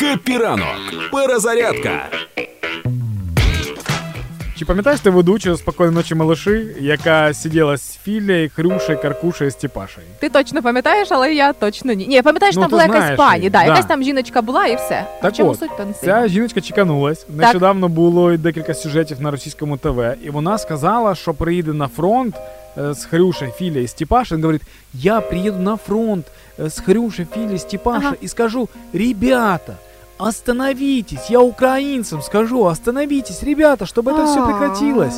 Happy ранок. Перезарядка. Чи пам'ятаєш ти ведучу спокійної ночі малыши, яка сиділа з Філею, Хрюшею, Каркушею, Степашею? Ти точно пам'ятаєш, але я точно ні. Ні, пам'ятаєш, Ну, там ти була якась знаєш пані, її, да, да. якась там жіночка була і все. А Так чому от, суть то не Ця жіночка чеканулась. Нещодавно було декілька сюжетів на російському ТВ, і вона сказала, що приїде на фронт е, з і Степашей. Він говорить, я приїду на фронт е, з Хрюшей, Філя, Степаша Ага. і скажу, ребята, остановитесь, я украинцам скажу, остановитесь, ребята, чтобы это все прекратилось.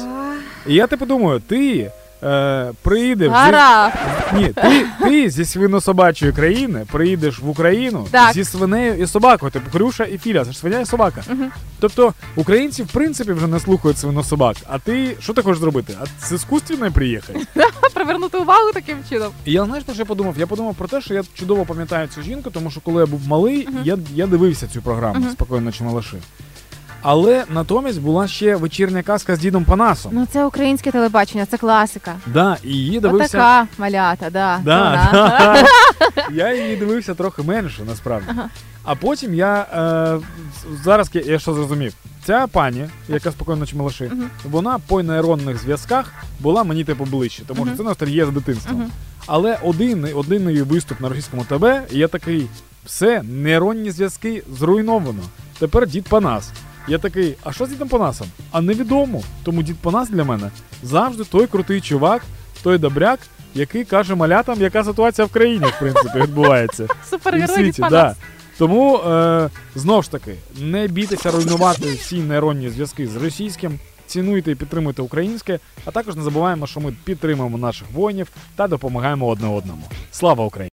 И я типу думаю, ти е, приїдеш зі, Гара. ні, ти, ти зі свино-собачої країни приїдеш в Україну Так. зі свинею і собакою, типу Хрюша і Філя, це ж свиня і собака. Мгм. Тобто українці в принципі вже не слухають свинособак, а ти що ти хочеш зробити? А з іскусственною приїхати? Привернути увагу таким чином. І я знаєш про що я подумав? Я подумав про те, що я чудово пам'ятаю цю жінку, тому що коли я був малий, Мгм. я, я дивився цю програму Мгм. спокійно ночі малаши. Але натомість була ще вечірня казка з дідом Панасом. Ну це українське телебачення, це класика. Да, і її дивився. Отака малята, да. Да, да. я її дивився трохи менше, насправді. Ага. А потім я е, зараз я, я що зрозумів. Ця пані, яка спокійно ночі малаши, Мгм. вона по нейронних зв'язках була мені типу ближче, тому що Мгм. це ностальгія з дитинства. Мгм. Але один, один її виступ на російському ТВ, і я такий, все, нейронні зв'язки зруйновано. Тепер дід Панас. Я такий, а що з дідом Панасом? А невідомо. Тому дід Панас для мене завжди той крутий чувак, той добряк, який каже малятам, яка ситуація в країні, в принципі, відбувається. Супергерой світі, від да. Тому е, знов ж таки, не бійтеся руйнувати всі нейронні зв'язки з російським. Цінуйте і підтримуйте українське, а також не забуваємо, що ми підтримуємо наших воїнів та допомагаємо одне одному. Слава Україні!